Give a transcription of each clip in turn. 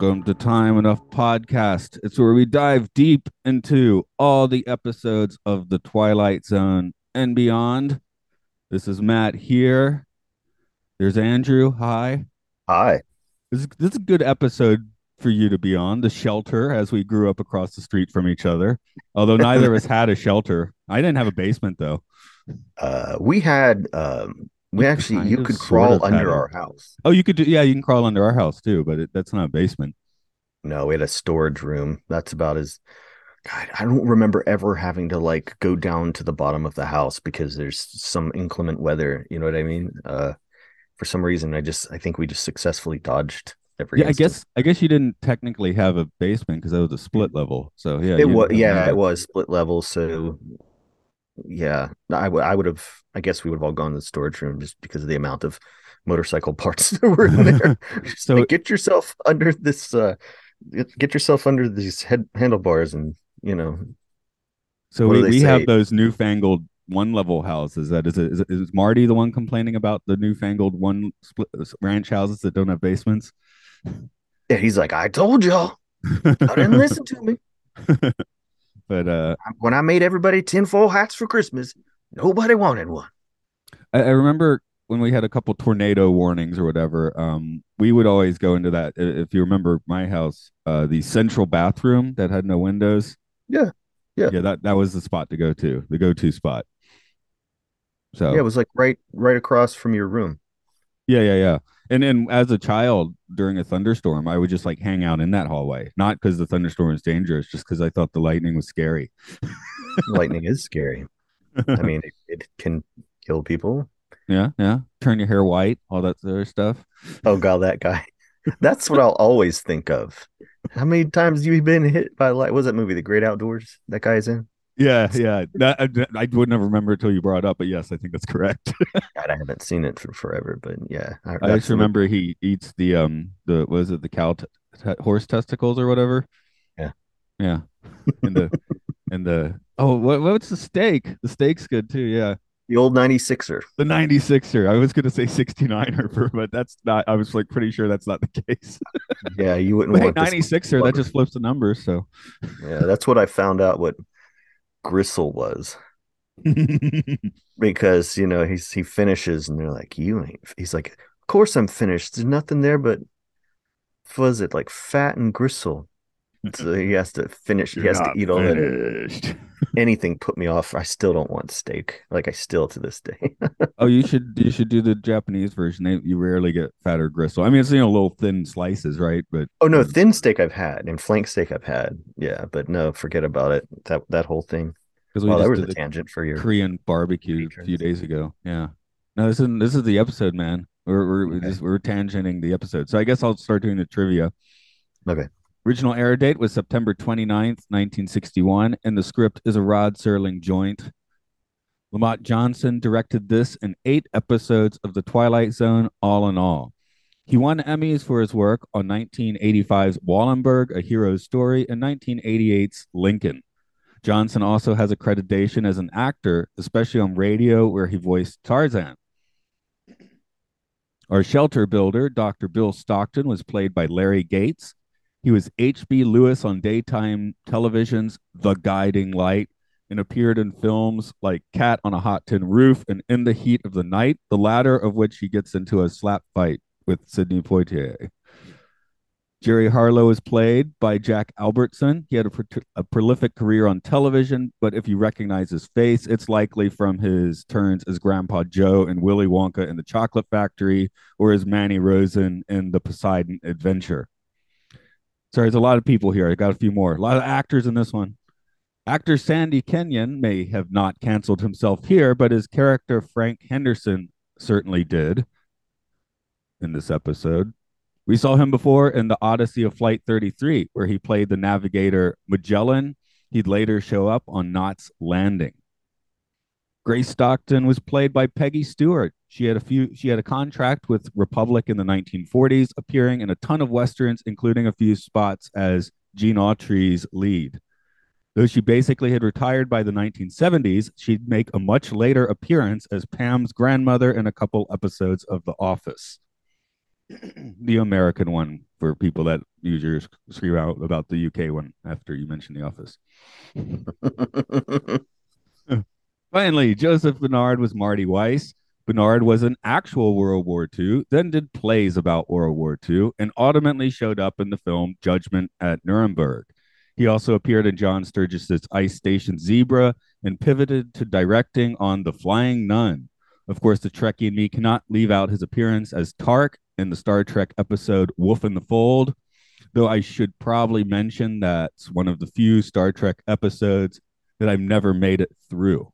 Welcome to Time Enough Podcast. It's where we dive deep into all the episodes of The Twilight Zone and beyond. This is Matt here. There's Andrew. Hi. Hi. This is, this is a good episode for you to be on. The shelter, as we grew up across the street from each other. Although neither of us had a shelter. I didn't have a basement, though. Uh, we had um, we actually you could crawl under our house. Oh, you could do, yeah, you can crawl under our house too, but it, that's not a basement. No, we had a storage room. That's about as God, I don't remember ever having to like go down to the bottom of the house because there's some inclement weather. You know what I mean? Uh, for some reason, I just I think we just successfully dodged every. Yeah, I guess I guess you didn't technically have a basement because that was a split level. So yeah, it was yeah, it was split level. So yeah, I would I would have I guess we would have all gone to the storage room just because of the amount of motorcycle parts that were in there. So- like, get yourself under this uh get yourself under these head handlebars and you know So we, we have those newfangled one level houses. That is, it, is, is Marty the one complaining about the newfangled one split ranch houses that don't have basements? yeah, he's like, I told y'all, I didn't listen to me. but uh, When I made everybody tinfoil hats for Christmas, nobody wanted one. I, I remember when we had a couple tornado warnings or whatever. Um, we would always go into that. If you remember my house, uh, the central bathroom that had no windows. Yeah. Yeah. yeah. That that was the spot to go to, the go to spot. So Yeah, it was like right right across from your room. Yeah, yeah, yeah. And then as a child during a thunderstorm, I would just like hang out in that hallway, not because the thunderstorm was dangerous, just because I thought the lightning was scary. Lightning is scary. I mean, it, it can kill people. yeah, yeah. Turn your hair white, all that of stuff. Oh god, that guy. That's what I'll always think of. How many times have you been hit by light? What was that movie, The Great Outdoors? That guy's in. Yeah, yeah. That, I, I would never remember until you brought it up, but yes, I think that's correct. God, I haven't seen it for forever, but yeah, I that's just remember he eats the um the was it the cow t- t- horse testicles or whatever. Yeah. yeah. And the and the oh what what's the steak? The steak's good too. Yeah. the old 96er. The 96er. I was going to say 69er, but that's not, I was like pretty sure that's not the case. Yeah, you wouldn't But want this 96er, that just flips the numbers. So, Yeah, that's what I found out what gristle was because you know he's he finishes and they're like, you ain't. He's like, of course I'm finished. There's nothing there but what is it like fat and gristle. So uh, he has to finish. he has to eat all that. finished. Anything put me off. I still don't want steak. Like I still to this day. oh, you should you should do the Japanese version. They, you rarely get fat or gristle. I mean, it's you know little thin slices, right? But Oh no, um, thin steak I've had and flank steak I've had. Yeah, but no, forget about it. That that whole thing. because we Well, that was did a tangent for your. Korean barbecue a few days ago. Yeah. No, this is this is the episode, man. We're we're we're Okay. just we're tangenting the episode. So I guess I'll start doing the trivia. Okay. Original air date was September 29th, 1961, and the script is a Rod Serling joint. Lamont Johnson directed this and eight episodes of The Twilight Zone, all in all. He won Emmys for his work on 1985's Wallenberg, A Hero's Story, and 1988's Lincoln. Johnson also has accreditation as an actor, especially on radio, where he voiced Tarzan. Our shelter builder, Dr. Bill Stockton, was played by Larry Gates. He was H.B. Lewis on daytime television's The Guiding Light and appeared in films like Cat on a Hot Tin Roof and In the Heat of the Night, the latter of which he gets into a slap fight with Sidney Poitier. Jerry Harlow is played by Jack Albertson. He had a, pro- a prolific career on television, but if you recognize his face, it's likely from his turns as Grandpa Joe in Willy Wonka and the Chocolate Factory or as Manny Rosen in The Poseidon Adventure. Sorry, there's a lot of people here. I got a few more. A lot of actors in this one. Actor Sandy Kenyon may have not canceled himself here, but his character Frank Henderson certainly did in this episode. We saw him before in the Odyssey of Flight 33, where he played the navigator Magellan. He'd later show up on Knots Landing. Grace Stockton was played by Peggy Stewart. She had a few she had a contract with Republic in the 1940s, appearing in a ton of westerns, including a few spots as Gene Autry's lead. Though she basically had retired by the 1970s, she'd make a much later appearance as Pam's grandmother in a couple episodes of The Office. the American one for people that usually scream out about the UK one after you mention The Office. Finally, Joseph Bernard was Marty Weiss. Bernard was an actual World War II, then did plays about World War II, and ultimately showed up in the film Judgment at Nuremberg. He also appeared in John Sturges's Ice Station Zebra and pivoted to directing on The Flying Nun. Of course, the Trekkie in me cannot leave out his appearance as Tark in the Star Trek episode Wolf in the Fold, though I should probably mention that's one of the few Star Trek episodes that I've never made it through.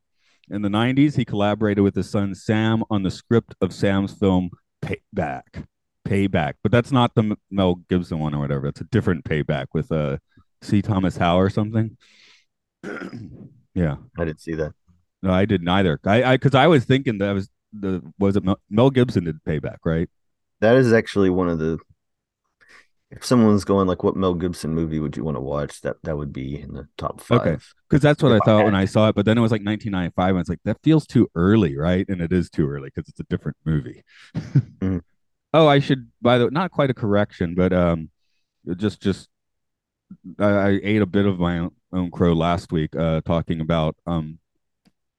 In the 90s, he collaborated with his son Sam on the script of Sam's film Payback. Payback, but that's not the Mel Gibson one or whatever. It's a different Payback with uh, C. Thomas Howell or something. yeah, I didn't see that. No, I didn't either. I, I, because I was thinking that was the was it Mel, Mel Gibson did Payback, right? That is actually one of the if someone's going like what Mel Gibson movie would you want to watch that that would be in the top five? okay because that's what I thought when I saw it but then it was like 1995 and it's like that feels too early right? And it is too early because it's a different movie. Mm-hmm. oh I should by the way not quite a correction but um just just I, I ate a bit of my own, own crow last week uh talking about um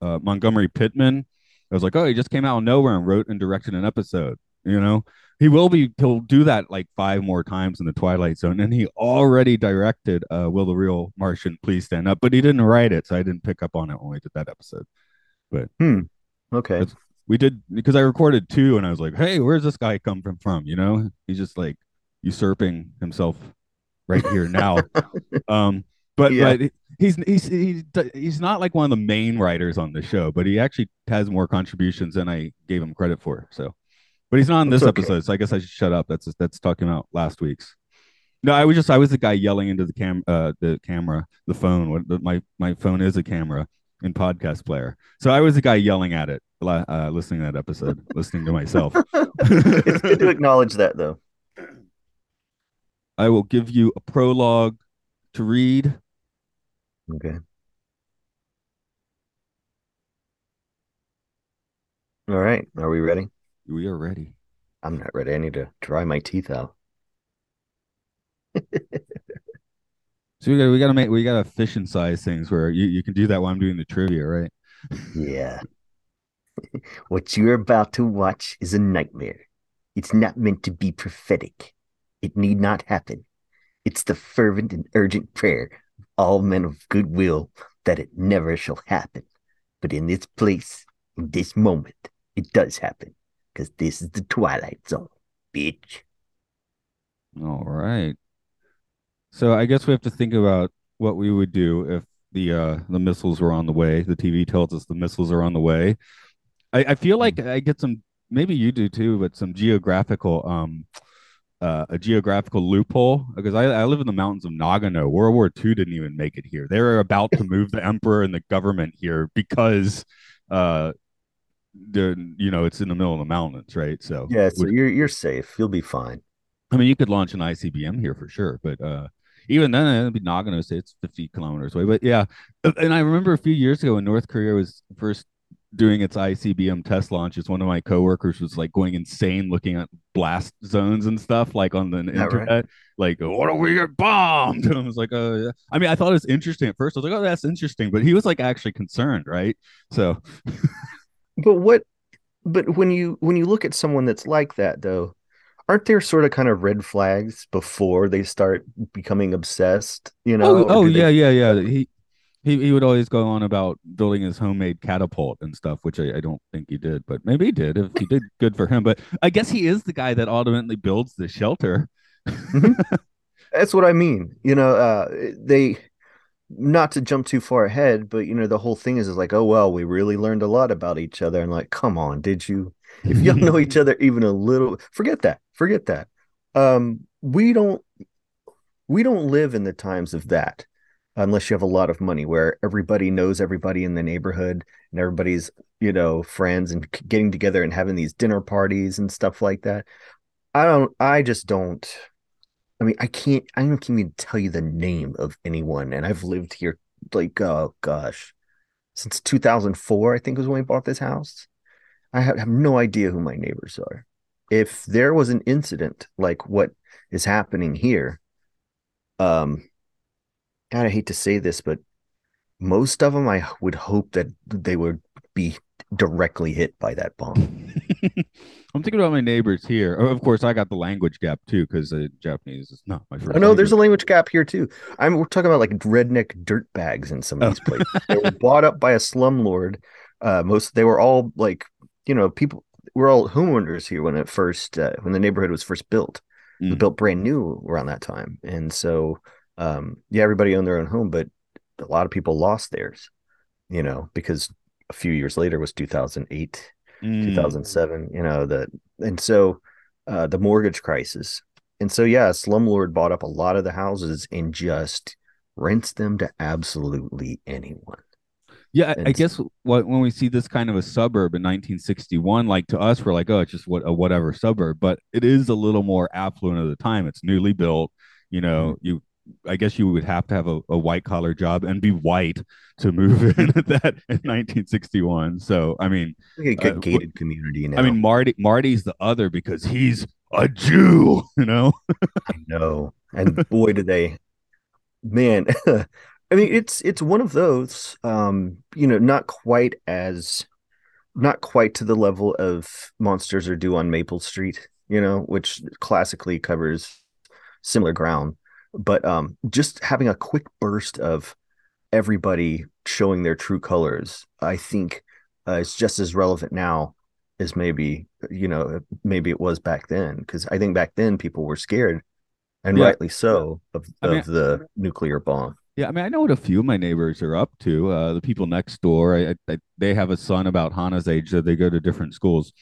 uh, Montgomery Pittman. I was like oh he just came out of nowhere and wrote and directed an episode you know? He will be he'll do that like five more times in the twilight zone and he already directed uh will the real martian please stand up but he didn't write it so i didn't pick up on it when we did that episode. But hmm. Okay. We did because i recorded two and i was like hey where's this guy come from from? You know? He's just like usurping himself right here now. Um but yeah. but he's he's he's he's not like one of the main writers on the show but he actually has more contributions than i gave him credit for so but he's not on this okay. episode, so I guess I should shut up. That's that's talking about last week's. No, I was just I was the guy yelling into the cam uh the camera, the phone. What the, my my phone is a camera and podcast player. So I was the guy yelling at it, uh, listening to that episode, listening to myself. it's good to acknowledge that though. I will give you a prologue to read. Okay. All right. Are we ready? We are ready. I'm not ready. I need to dry my teeth out. so we got we got to make we got to fish and size things where you, you can do that while I'm doing the trivia, right? yeah. what you're about to watch is a nightmare. It's not meant to be prophetic. It need not happen. It's the fervent and urgent prayer of all men of goodwill that it never shall happen. But in this place, in this moment, it does happen because this is the Twilight Zone, bitch. All right. So I guess we have to think about what we would do if the uh the missiles were on the way. The TV tells us the missiles are on the way. I, I feel like I get some maybe you do too, but some geographical um uh, a geographical loophole because I, I live in the mountains of Nagano. World War II didn't even make it here. They were about to move the emperor and the government here because uh, the you know it's in the middle of the mountains, right? So yeah, so you're you're safe. You'll be fine. I mean, you could launch an ICBM here for sure, but uh, even then, it'd be to say it's 50 kilometers away. But yeah, and I remember a few years ago when North Korea was first doing its ICBM test launches, one of my coworkers was like going insane looking at blast zones and stuff like on the internet. Right? Like, what do we get bombed? And I was like, oh, yeah. I mean, I thought it was interesting at first. I was like, oh, that's interesting. But he was like actually concerned, right? So But what but when you when you look at someone that's like that though, aren't there sort of kind of red flags before they start becoming obsessed? You know? Oh, oh yeah, yeah, yeah. He he he would always go on about building his homemade catapult and stuff, which I, I don't think he did, but maybe he did. If he did, good for him. But I guess he is the guy that ultimately builds the shelter. mm-hmm. That's what I mean. You know, uh, they not to jump too far ahead, but you know, the whole thing is, is like, oh well, we really learned a lot about each other. And like, come on, did you? If y'all know each other even a little, forget that. Forget that. Um, we don't we don't live in the times of that unless you have a lot of money where everybody knows everybody in the neighborhood and everybody's you know friends and getting together and having these dinner parties and stuff like that i don't i just don't i mean i can't i don't even tell you the name of anyone and i've lived here like oh gosh since 2004 i think was when we bought this house. I have, have no idea who my neighbors are. If there was an incident like what is happening here um God, I hate to say this, but most of them, I would hope that they would be directly hit by that bomb. I'm thinking about my neighbors here. Of course, I got the language gap too because uh, Japanese is not my first. Oh no, there's a language gap here too. I'm we're talking about like redneck dirt bags in some of these places. they were bought up by a slumlord. Uh, most they were all like you know people. We're all homeowners here when it first uh, when the neighborhood was first built. Mm. It was built brand new around that time, and so um, yeah, everybody owned their own home, but a lot of people lost theirs, you know, because a few years later was 2008, mm. 2007, you know, that and so uh, the mortgage crisis. And so, yeah, slumlord bought up a lot of the houses and just rents them to absolutely anyone. Yeah, I, I guess what when we see this kind of a suburb in 1961, like to us, we're like, oh, it's just what a whatever suburb, but it is a little more affluent at the time. It's newly built. You know, mm-hmm. you I guess you would have to have a, a white collar job and be white to move in at that in 1961. So I mean, a uh, gated community now. I mean, Marty Marty's the other because he's a Jew, you know. I know, and boy, do they, man. I mean, it's it's one of those, um, you know, not quite as, not quite to the level of Monsters Are Due on Maple Street, you know, which classically covers similar ground but um, just having a quick burst of everybody showing their true colors, I think uh, it's just as relevant now as maybe you know maybe it was back then because I think back then people were scared and yeah. rightly so of, of mean, the nuclear bomb. Yeah, I mean, I know what a few of my neighbors are up to. Uh, the people next door, I, I, they have a son about Hannah's age, so they go to different schools.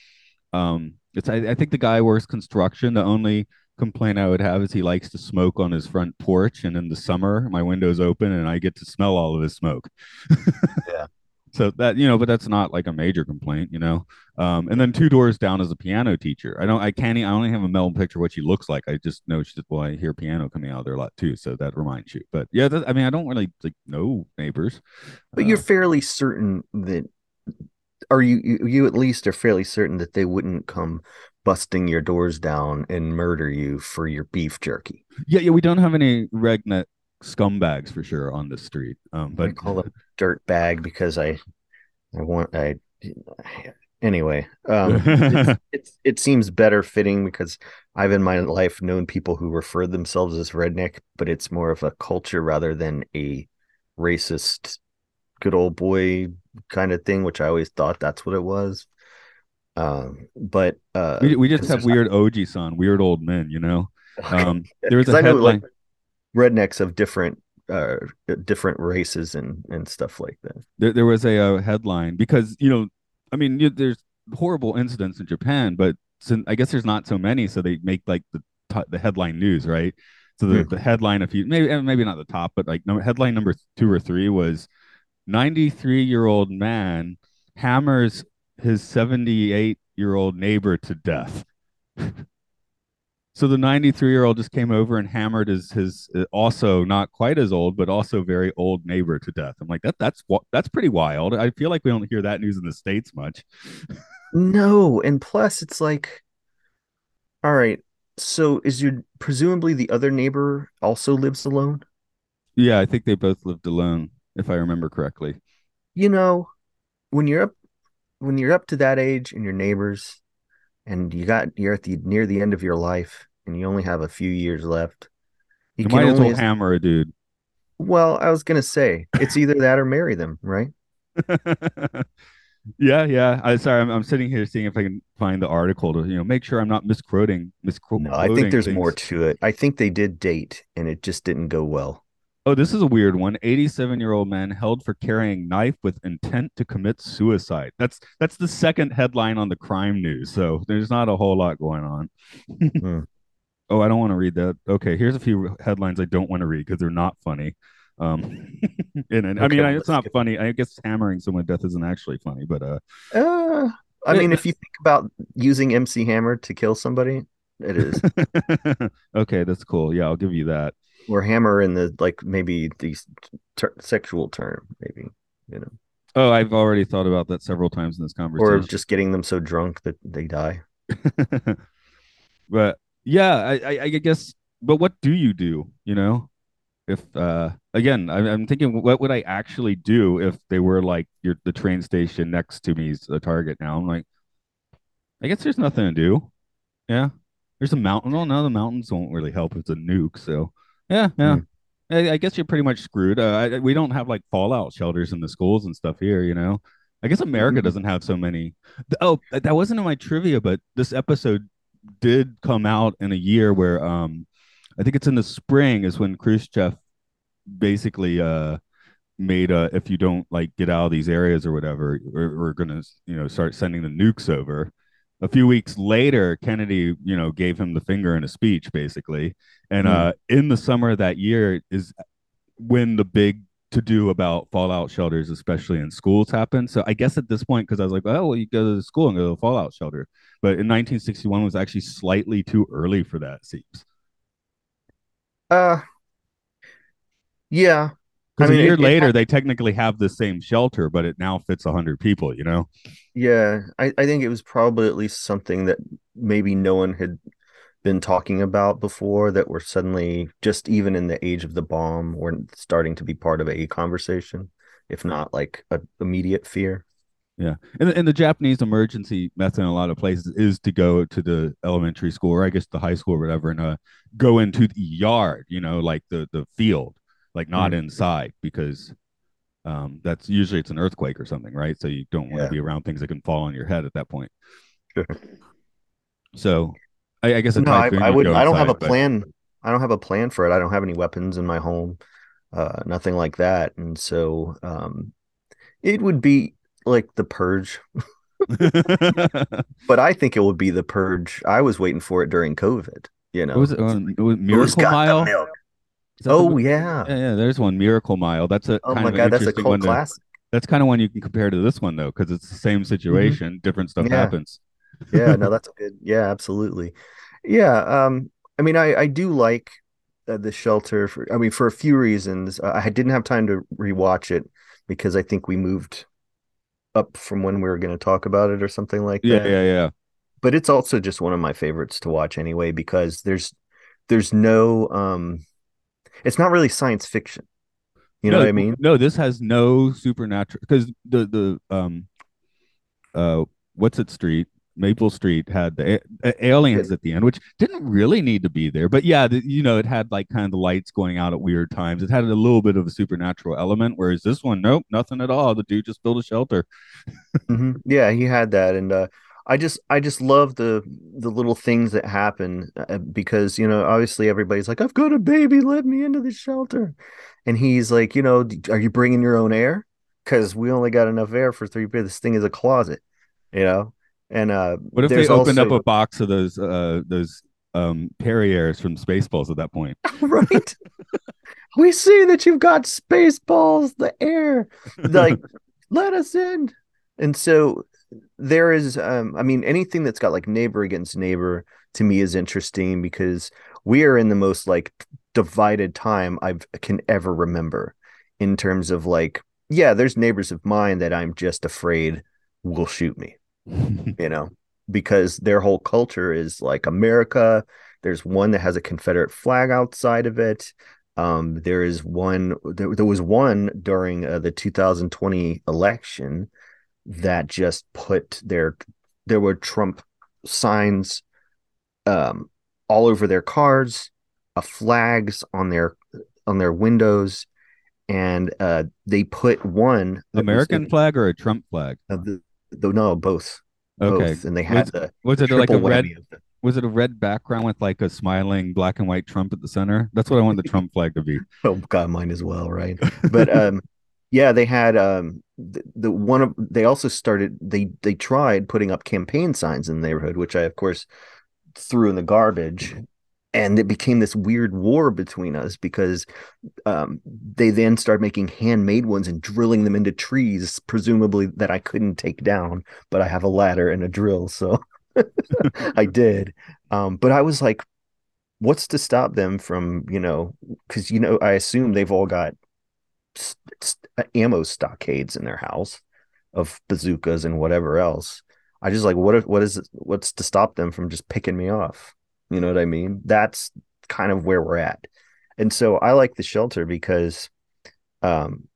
Um, it's I, I think the guy works construction. The only complaint I would have is he likes to smoke on his front porch, and in the summer my window's open and I get to smell all of his smoke. yeah. So that you know, but that's not like a major complaint, you know. Um, and then two doors down is a piano teacher. I don't, I can't, I only have a mental picture of what she looks like. I just know she's well, I hear piano coming out there a lot too, so that reminds you. But yeah, that, I mean, I don't really like know neighbors. But uh, you're fairly certain that, are you, you, you at least are fairly certain that they wouldn't come busting your doors down and murder you for your beef jerky. Yeah, yeah, we don't have any redneck scumbags for sure on the street. Um, but I call it dirt bag because I, I want I. Anyway, um, it's, it's, it seems better fitting because I've in my life known people who refer themselves as redneck, but it's more of a culture rather than a racist, good old boy kind of thing, which I always thought that's what it was. Um, but uh, we, we just have weird ojisan, weird old men, you know. Um, there was a I know like rednecks of different uh different races and and stuff like that. There, there was a, a headline because you know, I mean, you, there's horrible incidents in Japan, but since, I guess there's not so many, so they make like the the headline news, right? So the, mm. the headline, if you maybe maybe not the top, but like number, headline number two or three was 93 year old man hammers his 78 year old neighbor to death. so the 93 year old just came over and hammered his his uh, also not quite as old but also very old neighbor to death. I'm like that that's that's pretty wild. I feel like we don't hear that news in the states much. no, and plus it's like all right. So is your presumably the other neighbor also lives alone? Yeah, I think they both lived alone if I remember correctly. You know, when you're up when you're up to that age and your neighbors and you got you're at the near the end of your life and you only have a few years left you, you might as well hammer a dude. Well i was gonna say it's either that or marry them right? Yeah yeah. I sorry I'm, I'm sitting here seeing if i can find the article to you know make sure i'm not misquoting misquoting no i think there's things. more to it. I think they did date and it just didn't go well Oh, this is a weird one. 87 year old man held for carrying knife with intent to commit suicide. That's that's the second headline on the crime news. So there's not a whole lot going on. Hmm. Oh, I don't want to read that. Okay, here's a few headlines I don't want to read because they're not funny. Um, and, and I Okay, mean, I, let's it's not funny. I guess hammering someone to death isn't actually funny, but uh, Uh, I mean, if you think about using MC Hammer to kill somebody, it is. okay, that's cool. Yeah, I'll give you that. Or hammer in the like maybe the ter- sexual term, maybe you know, Oh, I've already thought about that several times in this conversation. or just getting them so drunk that they die. but yeah, I, I, I guess. But what do you do? You know, if uh, again, I, I'm thinking, what would I actually do if they were like your the train station next to me is a target? Now I'm like, I guess there's nothing to do. Yeah, there's a mountain. Well, no, the mountains won't really help. It's a nuke. So yeah, yeah. Hmm. I, I guess you're pretty much screwed. Uh, I, we don't have like fallout shelters in the schools and stuff here. You know, I guess America Mhm. doesn't have so many. Oh, that wasn't in my trivia, but this episode did come out in a year where um, I think it's in the spring is when Khrushchev basically uh made uh if you don't like get out of these areas or whatever we're, we're gonna you know start sending the nukes over a few weeks later kennedy you know gave him the finger in a speech basically. And Hmm. uh in the summer of that year is when the big to do about fallout shelters especially in schools happened. So i guess at this point because i was like oh well you go to the school and go to a fallout shelter. But in 1961 was actually slightly too early for that seems. Uh, yeah, because I mean, a year it- it later hap- they technically have the same shelter but it now fits 100 people you know yeah. I I think it was probably at least something that maybe no one had been talking about before that were suddenly just even in the age of the bomb were starting to be part of a conversation, if not like a immediate fear. Yeah, and and the Japanese emergency method in a lot of places is to go to the elementary school or I guess the high school or whatever, and uh, go into the yard, you know, like the the field, like not Mhm. inside because um, that's usually it's an earthquake or something, right? So you don't want to Yeah. be around things that can fall on your head at that point. Sure. So I, I guess No, I, I would. I don't have a but- plan. I don't have a plan for it. I don't have any weapons in my home, uh, nothing like that. And so, um, it would be like the purge, but I think it would be the purge. I was waiting for it during COVID. You know, What was it? Um, it was Miracle Mile. Oh yeah. yeah, yeah. There's one Miracle Mile. That's a Oh my God, that's a cult one to- classic. that's kind of one you can compare to this one though, because it's the same situation, different stuff Mm-hmm. Yeah. happens. Yeah, no, that's a good. Yeah, absolutely. Yeah, um, I mean, I I do like uh, the shelter for. I mean, for a few reasons. Uh, I didn't have time to rewatch it because I think we moved up from when we were going to talk about it or something like Yeah, that. Yeah, yeah, yeah. But it's also just one of my favorites to watch anyway because there's there's no um, it's not really science fiction. You know no, what I mean? No, this has no supernatural because the the um uh what's it street Maple Street had the a- aliens at the end, which didn't really need to be there. But yeah, the, you know, it had like kind of the lights going out at weird times. It had a little bit of a supernatural element, whereas this one, nope, nothing at all. The dude just built a shelter. Mhm. Yeah, he had that, and uh, I just I just love the the little things that happen uh, because you know obviously everybody's like I've got a baby, let me into the shelter, and he's like you know are you bringing your own air? Because we only got enough air for three people. This thing is a closet, you know. And uh, What if they opened also- up a box of those uh those um Perriers from Spaceballs at that point? right? we see that you've got Spaceballs the air, like let us in. And so there is, um, I mean, anything that's got like neighbor against neighbor to me is interesting because we are in the most like divided time I can ever remember in terms of like, yeah, there's neighbors of mine that I'm just afraid will shoot me you know, because their whole culture is like America. There's one that has a Confederate flag outside of it. Um, there is one, there, there was one during uh, the 2020 election that just put their, there were Trump signs um, all over their cars, uh, flags on their, on their windows. And uh, they put one that was American flag or a Trump flag? uh, the, the, no, both Okay. both, and they had Was- the Was it like a red whammy of the- was it a red background with like a smiling black and white Trump at the center? That's what I want the Trump flag to be. Oh God, mine as well, right? But um, yeah, they had um the, the one of they also started they they tried putting up campaign signs in the neighborhood, which I of course threw in the garbage and it became this weird war between us because um, they then started making handmade ones and drilling them into trees, presumably that I couldn't take down, but I have a ladder and a drill, so I did. Um, but I was like, what's to stop them from, you know, because you know, I assume they've all got ammo stockades in their house of bazookas and whatever else. I just like, what? What is? What's to stop them from just picking me off? You know what I mean? That's kind of where we're at. And so I like the shelter because um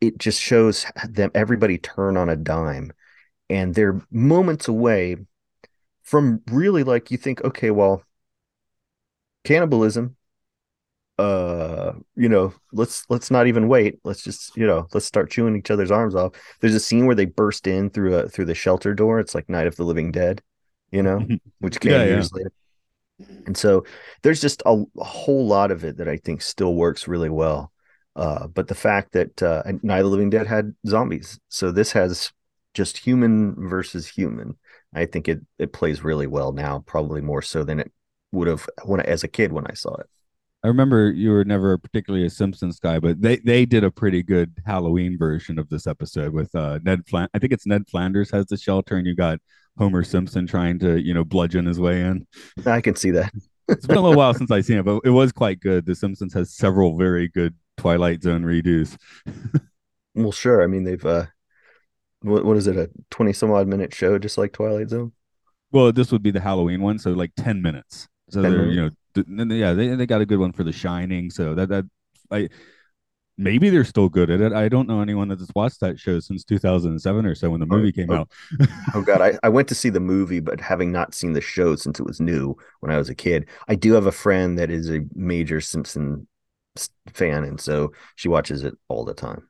it just shows them everybody turn on a dime and they're moments away from really like you think okay well cannibalism uh you know let's let's not even wait let's just you know let's start chewing each other's arms off there's a scene where they burst in through a through the shelter door it's like night of the living dead you know which came yeah, years yeah. later and so there's just a, a, whole lot of it that I think still works really well. Uh, but the fact that uh, Night of the Living Dead had zombies, so this has just human versus human. I think it it plays really well now, probably more so than it would have when as a kid when I saw it. I remember you were never particularly a Simpsons guy, but they they did a pretty good Halloween version of this episode with uh, Ned Flan. I think it's Ned Flanders has the shelter, and you got Homer Simpson trying to, you know, bludgeon his way in. I can see that. it's been a little while since I've seen it, but it was quite good. The Simpsons has several very good Twilight Zone redos. well, sure. I mean, they've uh, what what is it, a twenty some odd minute show, just like Twilight Zone? Well, this would be the Halloween one, so like ten minutes. So 10 they're minutes. you know, yeah, they they got a good one for The Shining. So that that I maybe they're still good at it. I don't know anyone that's watched that show since 2007 or so when the oh, movie came oh, out. oh God, I, I went to see the movie, but having not seen the show since it was new when I was a kid, I do have a friend that is a major Simpson fan, and so she watches it all the time.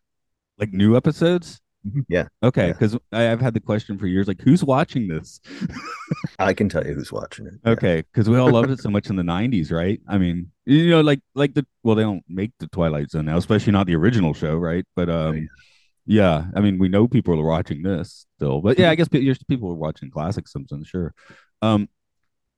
Like new episodes? Mm-hmm. Yeah. Okay. Because yeah. I've had the question for years, like, who's watching this? I can tell you who's watching it. Okay. Because we all loved it so much in the '90s, right? I mean, you know, like like the well, they don't make the Twilight Zone now, especially not the original show, right? But um, oh, yeah. yeah. I mean, we know people are watching this still, but yeah, I guess people are watching classic Simpsons, sure. Um,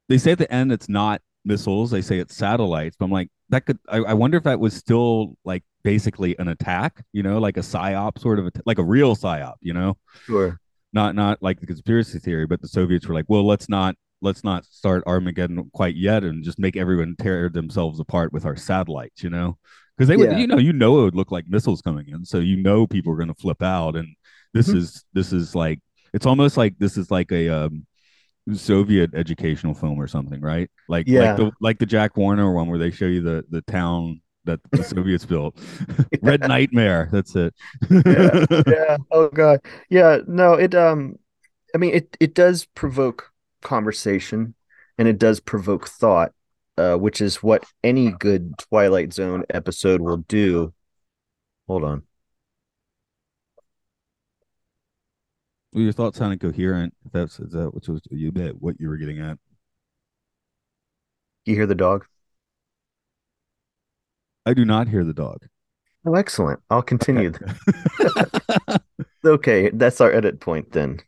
they say at the end it's not missiles; they say it's satellites, but I'm like, that could. I, I wonder if that was still like basically an attack, you know, like a psyop sort of, like a real psyop, you know? Sure. Not not like the conspiracy theory, but the Soviets were like, well, let's not let's not start Armageddon quite yet, and just make everyone tear themselves apart with our satellites, you know? Because they would, you know, you know, it would look like missiles coming in, so you know people are going to flip out, and this mm-hmm. is this is like it's almost like this is like a um, Soviet educational film or something, right? Like yeah. like the like the Jack Warner one where they show you the the town that the Soviets built. Red Nightmare. That's it. yeah, yeah. Oh god. Yeah. No. It. Um. I mean, it. It does provoke conversation, and it does provoke thought, uh, which is what any good Twilight Zone episode will do. Hold on. Well, your thoughts sounded coherent. If that's is that what was you bet what you were getting at. You hear the dog? I do not hear the dog. Oh, excellent. I'll continue. Okay, okay that's our edit point then.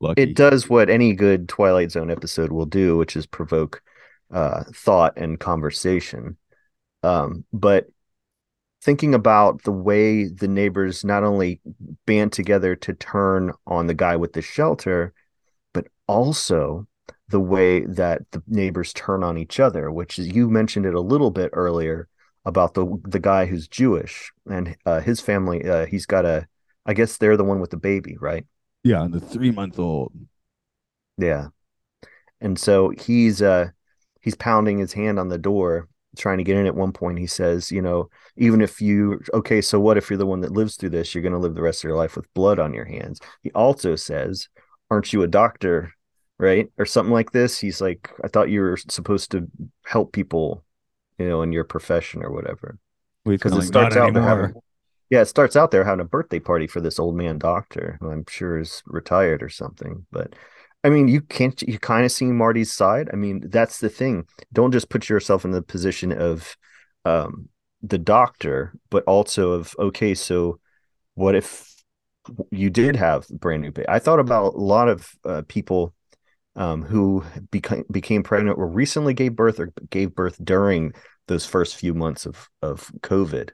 Lucky. It does what any good Twilight Zone episode will do, which is provoke uh, thought and conversation. Um, but thinking about the way the neighbors not only band together to turn on the guy with the shelter, but also the way that the neighbors turn on each other, which is you mentioned it a little bit earlier about the the guy who's Jewish and uh, his family. Uh, he's got a, I guess they're the one with the baby, right? Yeah, and the three month old. Yeah, and so he's uh he's pounding his hand on the door trying to get in at one point he says you know even if you okay so what if you're the one that lives through this you're going to live the rest of your life with blood on your hands he also says aren't you a doctor right or something like this he's like i thought you were supposed to help people you know in your profession or whatever because it starts out having, yeah it starts out there having a birthday party for this old man doctor who i'm sure is retired or something but I mean, you can't you kind of see Marty's side. I mean, that's the thing. Don't just put yourself in the position of um, the doctor, but also of okay, so what if you did have brand new baby? I thought about a lot of uh, people um, who became became pregnant or recently gave birth or gave birth during those first few months of of COVID.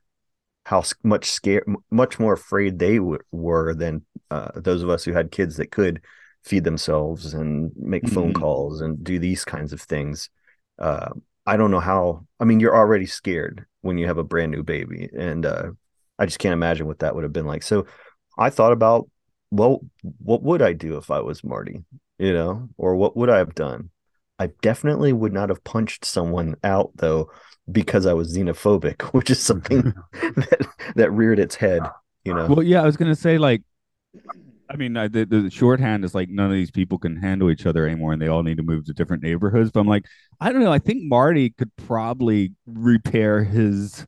How much scared, much more afraid they w- were than uh, those of us who had kids that could feed themselves and make mm-hmm. phone calls and do these kinds of things. Uh, I don't know how. I mean, you're already scared when you have a brand new baby, and uh, I just can't imagine what that would have been like. So, I thought about, well, what would I do if I was Marty? You know, or what would I have done? I definitely would not have punched someone out though because I was xenophobic, which is something that that reared its head. You know. Well, yeah, I was gonna say like I mean, the, the shorthand is like none of these people can handle each other anymore, and they all need to move to different neighborhoods. But I'm like, I don't know. I think Marty could probably repair his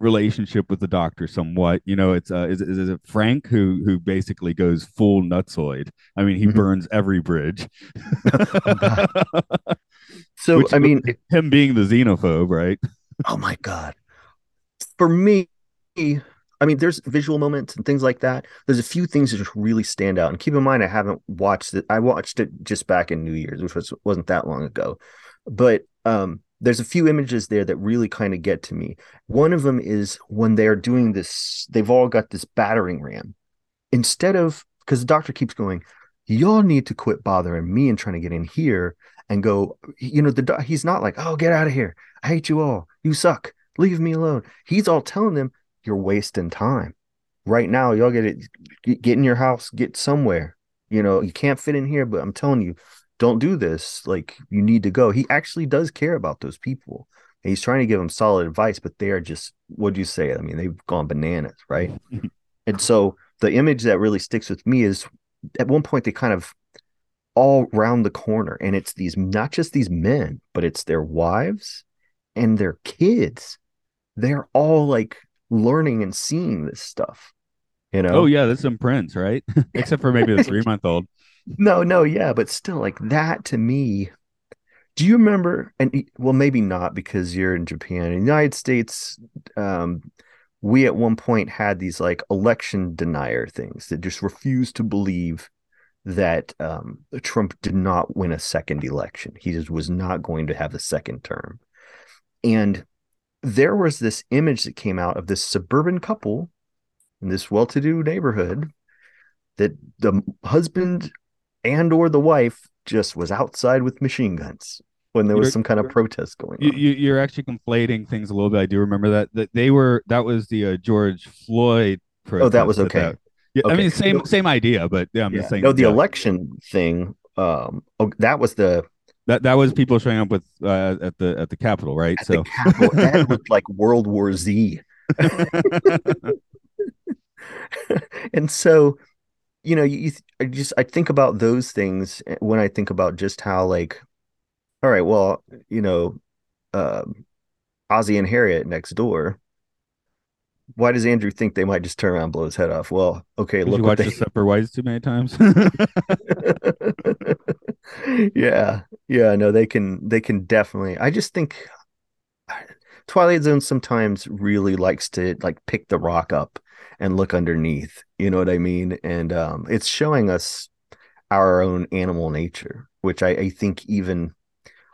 relationship with the doctor somewhat. You know, it's uh, is, is it Frank who who basically goes full nutsoid? I mean, he mm-hmm. burns every bridge. oh, so Which, I mean, him being the xenophobe, right? Oh my god! For me, I mean, there's visual moments and things like that. There's a few things that just really stand out. And keep in mind, I haven't watched it. I watched it just back in New Year's, which was wasn't that long ago. But um, there's a few images there that really kind of get to me. One of them is when they're doing this. They've all got this battering ram. Instead of because the doctor keeps going, y'all need to quit bothering me and trying to get in here and go. You know, the he's not like, oh, get out of here. I hate you all. You suck. Leave me alone. He's all telling them you're wasting time. Right now, y'all get it, get in your house, get somewhere. You know, you can't fit in here, but I'm telling you, don't do this. Like, you need to go. He actually does care about those people. And he's trying to give them solid advice, but they are just, what do you say? I mean, they've gone bananas, right? and so the image that really sticks with me is at one point they kind of all round the corner and it's these not just these men but it's their wives and their kids they're all like learning and seeing this stuff. You know? Oh yeah, there's some prints right? Except for maybe the three month old. No, no, yeah, but still, like that to me. Do you remember? And well, maybe not because you're in Japan. In the United States, um, we at one point had these like election denier things that just refused to believe that um, Trump did not win a second election. He just was not going to have a second term. And there was this image that came out of this suburban couple in this well-to-do neighborhood that the husband and or the wife just was outside with machine guns when there was you're, some kind of protest going on. You, are actually conflating things a little bit. I do remember that that they were that was the uh, George Floyd. Oh, that was okay. That, yeah, okay. I mean same same idea, but yeah, I'm yeah. just saying. No, the yeah. election thing. Um, oh, that was the that that was people showing up with uh, at the at the Capitol, right? At so Capitol, that looked like World War Z. and so, you know, you I just I think about those things when I think about just how like, all right, well, you know, um, Ozzie and Harriet next door. Why does Andrew think they might just turn around and blow his head off? Well, okay, look. You watch they... the Separate too many times. yeah yeah no they can they can definitely i just think twilight zone sometimes really likes to like pick the rock up and look underneath you know what i mean and um it's showing us our own animal nature which i, I think even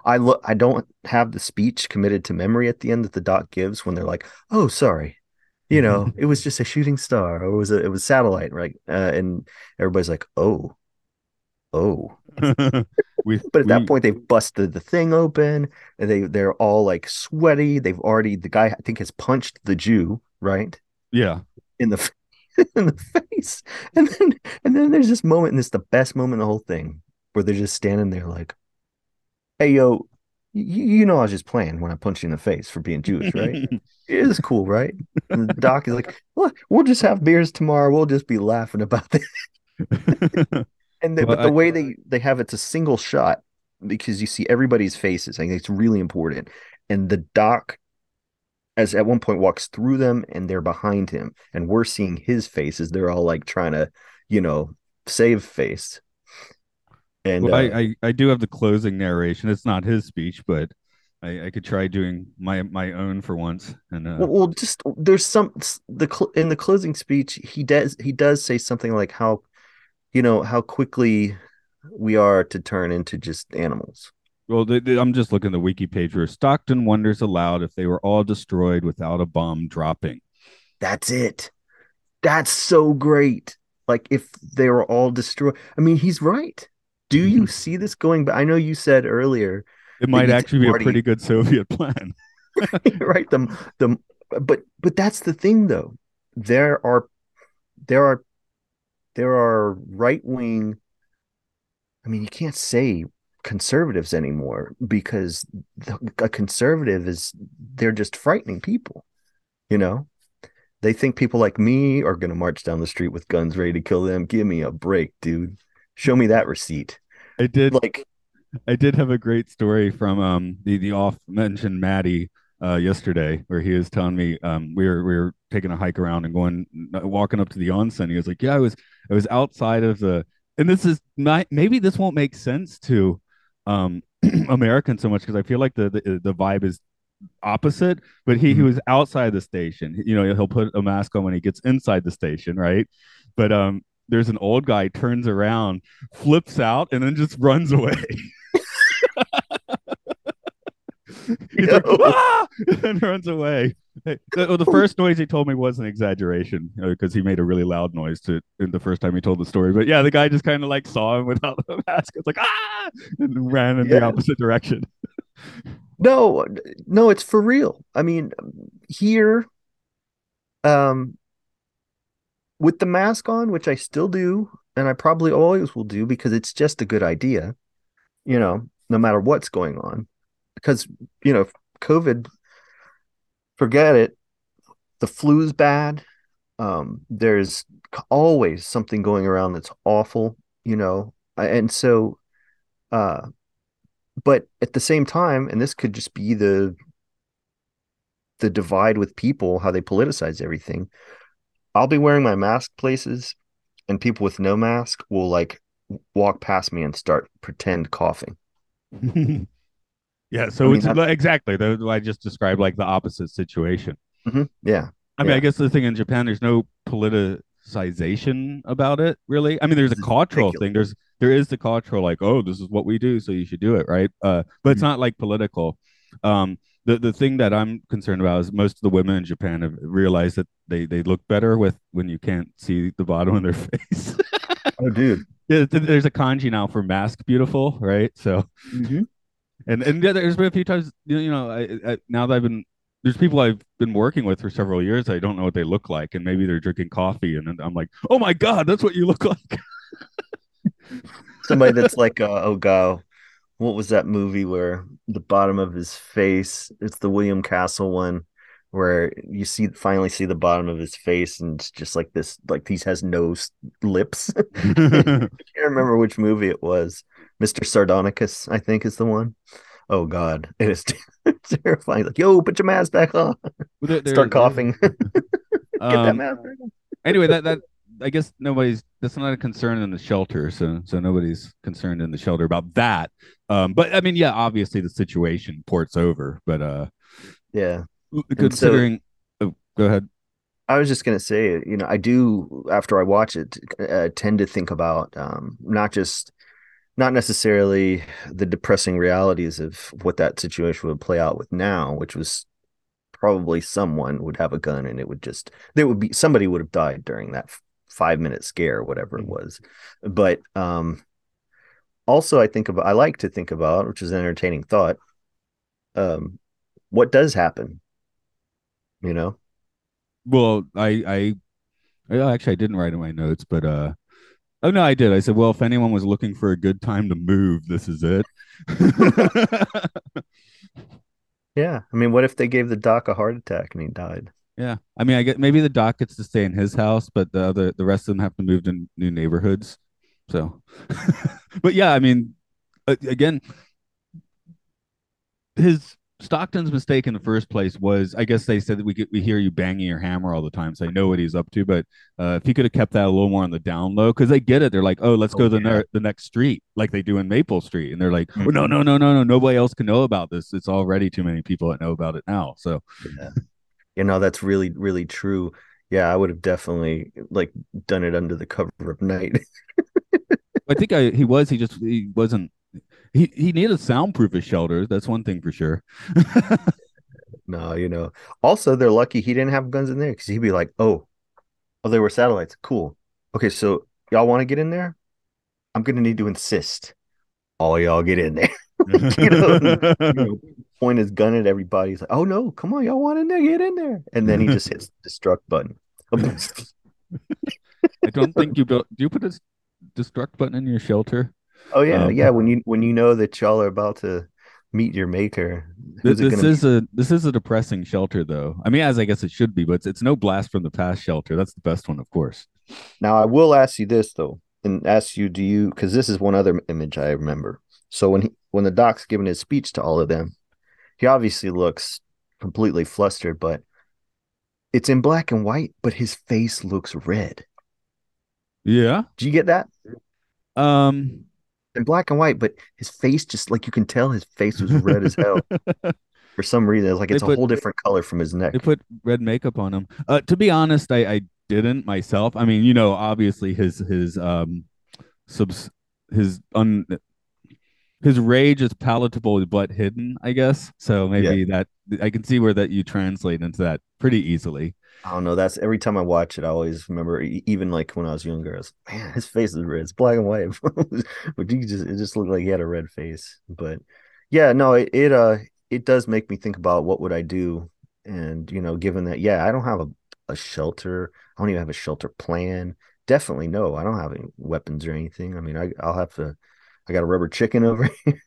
i look i don't have the speech committed to memory at the end that the doc gives when they're like oh sorry you know it was just a shooting star or it was a, it was satellite right uh, and everybody's like oh oh. we, but at we, that point, they've busted the thing open, and they they're all like sweaty. They've already the guy I think has punched the Jew, right? Yeah, in the in the face, and then and then there's this moment, and it's the best moment in the whole thing, where they're just standing there like, "Hey, yo." You, you know I was just playing when I punched you in the face for being Jewish, right? it is cool, right? And the doc is like, well, we'll just have beers tomorrow. We'll just be laughing about this. And the, well, but the I, way they they have it's a single shot because you see everybody's faces. I think it's really important. And the doc, as at one point walks through them, and they're behind him, and we're seeing his faces. They're all like trying to, you know, save face. And well, uh, I, I I do have the closing narration. It's not his speech, but I, I could try doing my my own for once. And uh, well, well, just there's some the cl- in the closing speech he does he does say something like how you know how quickly we are to turn into just animals. Well, the, the- I'm just looking at the wiki page where Stockton wonders aloud if they were all destroyed without a bomb dropping. That's it. That's so great. Like if they were all destroyed. I mean, he's right. Do you mm-hmm. see this going But I know you said earlier, It might actually be a pretty good Soviet plan. right? The the but but that's the thing though. There are there are there are right wing. I mean, you can't say conservatives anymore because the, a conservative is they're just frightening people. You know, they think people like me are going to march down the street with guns ready to kill them. Give me a break, dude. Show me that receipt. I did Like, I did have a great story from um the the off mentioned Maddie uh yesterday where he was telling me um we were we were taking a hike around and going walking up to the onsen. He was like, "Yeah, I was I was outside of the and this is not maybe this won't make sense to um American so much because I feel like the, the the vibe is opposite, but he he Mhm. was outside the station. You know, he'll put a mask on when he gets inside the station, right? But um there's an old guy turns around, flips out, and then just runs away. He's like, ah! and runs away. The, well, the first noise he told me was an exaggeration because he made a really loud noise to the first time he told the story. But yeah, the guy just kind of like saw him without the mask. It's like ah, and ran in the opposite direction. No, no, it's for real. I mean, here, um, with the mask on, which I still do, and I probably always will do because it's just a good idea, you know, no matter what's going on. Because, you know, COVID, forget it. The flu's bad. Um, there's always something going around that's awful, you know, and so, uh, but at the same time, and this could just be the the divide with people, how they politicize everything. I'll be wearing my mask places, and people with no mask will like walk past me and start pretend coughing. yeah, so I mean, it's exactly the I just described like the opposite situation. Yeah, I mean, Yeah. I guess the thing in Japan, there's no politicization about it, really. I mean, there's a cultural thing. There's there is the cultural, like, oh, this is what we do, so you should do it, right? Uh, but it's Mhm. not like political. Um, the the thing that I'm concerned about is most of the women in Japan have realized that they they look better with when you can't see the bottom of their face. Oh, dude. yeah, there's a kanji now for mask beautiful, right? So and and yeah, there's been a few times, you you know, I, I, now that I've been there's people I've been working with for several years. I don't know what they look like, and maybe they're drinking coffee, and then I'm like, oh my god, that's what you look like. Somebody that's like, uh, oh god, what was that movie where the bottom of his face? It's the William Castle one where you see finally see the bottom of his face, and it's just like this, like he has no lips. I can't remember which movie it was. Mr. Sardonicus, I think, is the one. Oh God, it is terrifying. Like, yo, put your mask back on. There- Start coughing. Get that Um, mask back on. anyway, that that I guess nobody's that's not a concern in the shelter, so so nobody's concerned in the shelter about that. Um, but I mean, yeah, obviously the situation ports over, but uh, Yeah. considering, oh, go ahead. I was just gonna say, you know, I do after I watch it, uh, tend to think about um, not just, not necessarily the depressing realities of what that situation would play out with now, which was probably someone would have a gun and it would just there would be somebody would have died during that five minute scare, whatever it Mhm. was. But um, also, I think about, I like to think about, which is an entertaining thought, um, what does happen, you know? Well, I I oh, actually I didn't write in my notes, but uh, oh no, I did. I said, well, if anyone was looking for a good time to move, this is it. Yeah, I mean, what if they gave the doc a heart attack and he died? Yeah, I mean, I get maybe the doc gets to stay in his house, but the other the rest of them have to move to new neighborhoods. So, but yeah, I mean, again, his Stockton's mistake in the first place was, I guess they said that we could, we hear you banging your hammer all the time, so I know what he's up to. But uh, if he could have kept that a little more on the down low, because they get it, they're like, oh, let's Oh, go to the, yeah. the next street, like they do in Maple Street, and they're like, Mhm. oh, no, no, no, no, no, nobody else can know about this. It's already too many people that know about it now. So Yeah. You know, that's really, really true. Yeah, I would have definitely like done it under the cover of night. I think I he was he just he wasn't he he needed soundproof his shelter. That's one thing for sure. No, you know. Also, they're lucky he didn't have guns in there because he'd be like, "Oh, oh, they were satellites. Cool. Okay, so y'all want to get in there? I'm gonna need to insist. All y'all get in there. You know, You know, point his gun at everybody. He's like, "Oh no, come on, y'all want in there? Get in there!" And then he just hits the destruct button. I don't think you built. Do you put a destruct button in your shelter? Oh yeah, Um, yeah. When you when you know that y'all are about to meet your maker, This, this is a this is a depressing shelter, though. I mean, as I guess it should be, but it's, it's no blast from the past shelter. That's the best one, of course. Now, I will ask you this though, and ask you, do you? Because this is one other image I remember. So when he, when the doc's giving his speech to all of them, he obviously looks completely flustered, but it's in black and white, but his face looks red. Yeah. Do you get that? Um. In black and white, but his face just like you can tell his face was red as hell for some reason. It's like They it's a whole different color from his neck. They put red makeup on him. Uh, to be honest, I, I didn't myself. I mean, you know, obviously his his um subs his un his rage is palatable but hidden, I guess. So maybe that I can see where that you translate into that pretty easily. I don't know. That's every time I watch it, I always remember, even like when I was younger, I was man, his face is red. It's black and white, but you just it just looked like he had a red face. But yeah, no, it, it uh it does make me think about what would I do, and you know, given that, yeah, I don't have a a shelter, I don't even have a shelter plan. Definitely no, I don't have any weapons or anything. I mean, I I'll have to. I got a rubber chicken over here.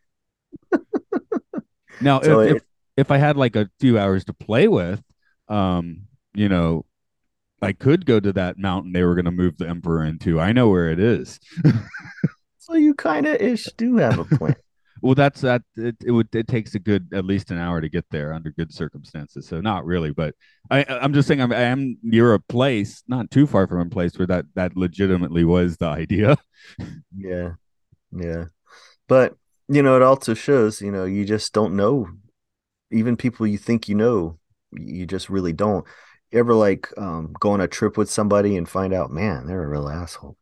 Now, So if, it- if if I had like a few hours to play with, um, you know, I could go to that mountain they were going to move the emperor into. I know where it is. So you kind of ish do have a plan. Well, that's that. It, it would. It takes a good at least an hour to get there under good circumstances. So not really, but I, I'm just saying I'm, I am near a place, not too far from a place where that that legitimately was the idea. Yeah. Yeah. But, you know, it also shows, you know, you just don't know. Even people you think you know, you just really don't. You ever like um, go on a trip with somebody and find out, man, they're a real asshole.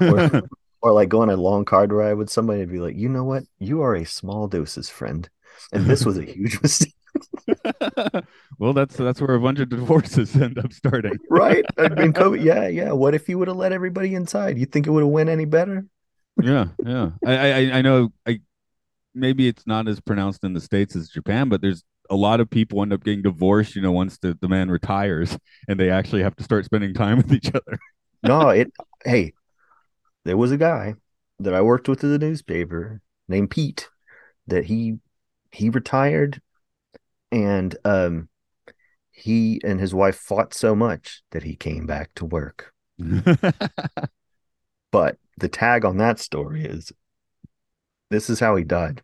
Or, or like go on a long car ride with somebody and be like, you know what? You are a small doses friend. And this was a huge mistake, well, that's that's where a bunch of divorces end up starting. right? I mean, COVID, yeah, yeah. What if you would have let everybody inside? You think it would have went any better? yeah, yeah. I, I I know. I maybe it's not as pronounced in the states as Japan, but there's a lot of people end up getting divorced. You know, once the, the man retires, and they actually have to start spending time with each other. No, it. Hey, there was a guy that I worked with in the newspaper named Pete that he he retired, and um, he and his wife fought so much that he came back to work. But the tag on that story is, this is how he died.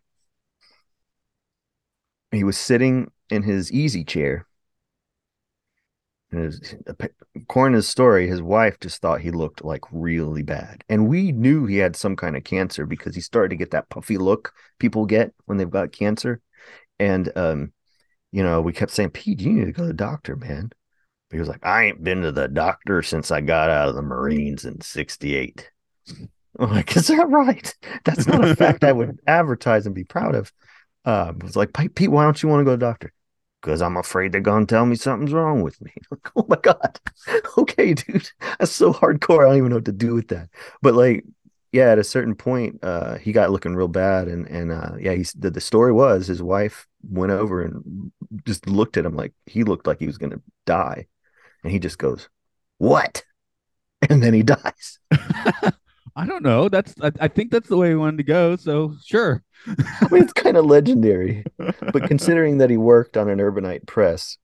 He was sitting in his easy chair. His, according to his story, his wife just thought he looked like really bad. And we knew he had some kind of cancer because he started to get that puffy look people get when they've got cancer. And, um, you know, we kept saying, Pete, you need to go to the doctor, man. But he was like, I ain't been to the doctor since I got out of the Marines in 68. I'm like, is that right? That's not a fact I would advertise and be proud of. Uh, was like, Pete, why don't you want to go to the doctor? Because I'm afraid they're going to tell me something's wrong with me. Like, oh my God. Okay, dude. That's so hardcore. I don't even know what to do with that. But like, yeah, at a certain point, uh, he got looking real bad. And, and, uh, yeah, he's the, the story was his wife went over and just looked at him like he looked like he was going to die. And he just goes, What? And then he dies. I don't know. That's I, I think that's the way he wanted to go. So sure. I mean, it's kind of legendary. But considering that he worked on an urbanite press,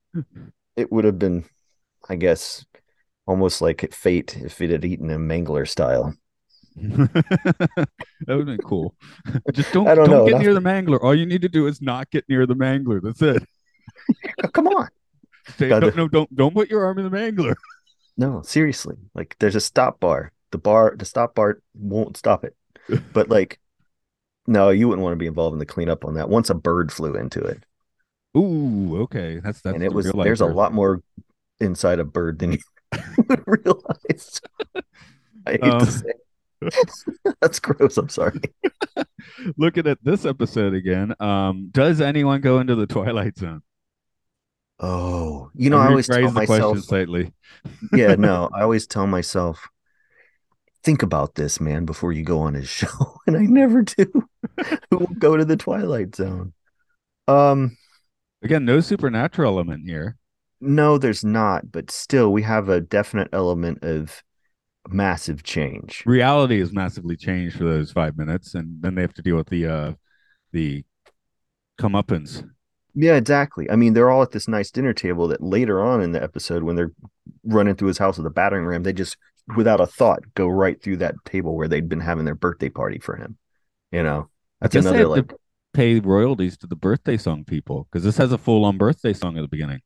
it would have been, I guess, almost like fate if it had eaten him Mangler style. that would have been cool. Just don't don't don't, get near the mangler. All you need to do is not get near the mangler. That's it. Oh, come on. Say, don't, no, don't don't put your arm in the mangler. No, seriously. Like there's a stop bar. The bar the stop bar won't stop it. But like no, you wouldn't want to be involved in the cleanup on that. Once a bird flew into it. Ooh, okay, that's that's and it was there's a lot more inside a bird than you would realize. I hate Um, to say. That's gross. I'm sorry. Looking at this episode again, um, does anyone go into the Twilight Zone? Oh, you know, I always tell rephrased the question myself, slightly. yeah, no, I always tell myself, think about this, man, before you go on his show, and I never do. Who will go to the Twilight Zone? Um, Again, no supernatural element here. no, there's not, but still, we have a definite element of massive change. Reality is massively changed for those five minutes, and then they have to deal with the uh the comeuppance. Yeah, exactly. I mean, they're all at this nice dinner table that later on in the episode, when they're running through his house with a battering ram, they just, without a thought, go right through that table where they'd been having their birthday party for him. You know, I that's another like, to pay royalties to the birthday song people because this has a full on birthday song at the beginning.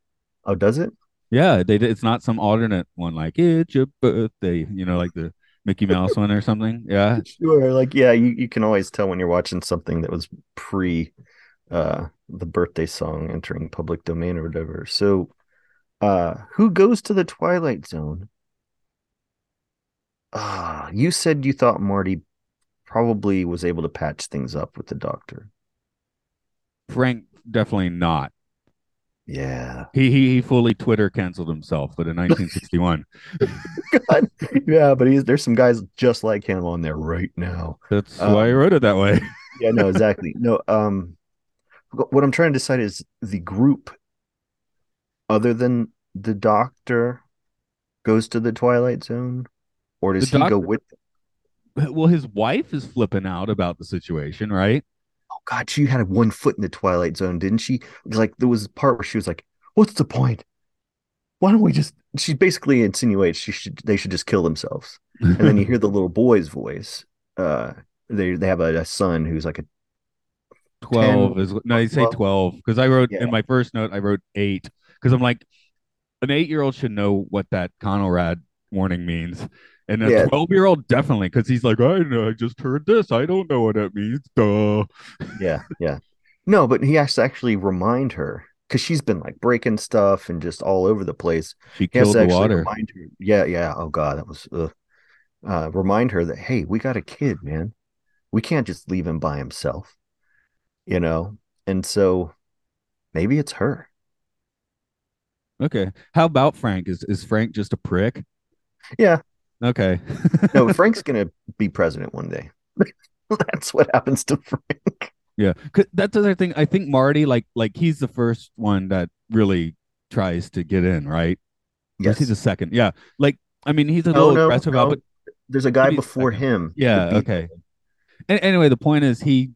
oh, does it? Yeah, they it's not some alternate one like it's your birthday, you know, like the Mickey Mouse one or something. Yeah, Sure. Like, yeah, you, you can always tell when you're watching something that was pre uh the birthday song entering public domain or whatever. So uh who goes to the Twilight Zone? Ah, you said you thought Marty probably was able to patch things up with the doctor. Frank definitely not. Yeah. He he, he fully Twitter canceled himself, but in 1961. God. Yeah, but he's there's some guys just like him on there right now. That's Um, why I wrote it that way. Yeah, no, exactly. No, um what I'm trying to decide is the group other than the doctor goes to the Twilight Zone or does The he go with Well, his wife is flipping out about the situation, right? Oh god, she had one foot in the Twilight Zone, didn't she? Like there was a part where she was like, "What's the point? Why don't we just?" She basically insinuates she should they should just kill themselves. And then you hear the little boy's voice. Uh, they they have a, a son who's like a 12 is no, I say 12. 12 because I wrote Yeah. in my first note, I wrote eight because I'm like, an eight year old should know what that CONELRAD warning means. And a Yeah. 12 year old definitely because he's like, I know, I just heard this. I don't know what that means. Duh. yeah yeah no, but he has to actually remind her because she's been like breaking stuff and just all over the place. She He has killed to the water. remind her. Yeah, yeah. Oh god, that was ugh. Uh, remind her that hey, we got a kid, man. We can't just leave him by himself, you know. And so maybe it's her. Okay. How about Frank? Is is Frank just a prick? Yeah. Okay. No, Frank's gonna be president one day. That's what happens to Frank. Yeah, 'Cause that's the other thing. I think Marty, like, like he's the first one that really tries to get in, right? Or he's he Yes. the second? Yeah, like, I mean, he's a little no, aggressive no. about, but There's a guy before second. him. yeah, okay. And anyway, the point is, he,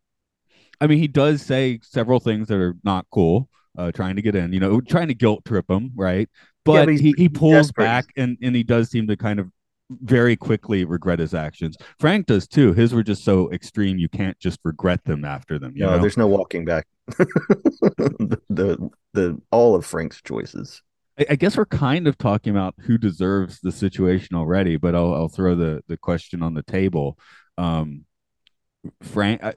I mean, he does say several things that are not cool. Uh, trying to get in, you know, trying to guilt trip him, right? But, but he he pulls desperate. back, and and he does seem to kind of very quickly regret his actions. Frank does too. His were just so extreme, you can't just regret them after them. You No, know? there's no walking back. the, the the all of Frank's choices. I, I guess we're kind of talking about who deserves the situation already, but I'll I'll throw the the question on the table. Um, Frank, I,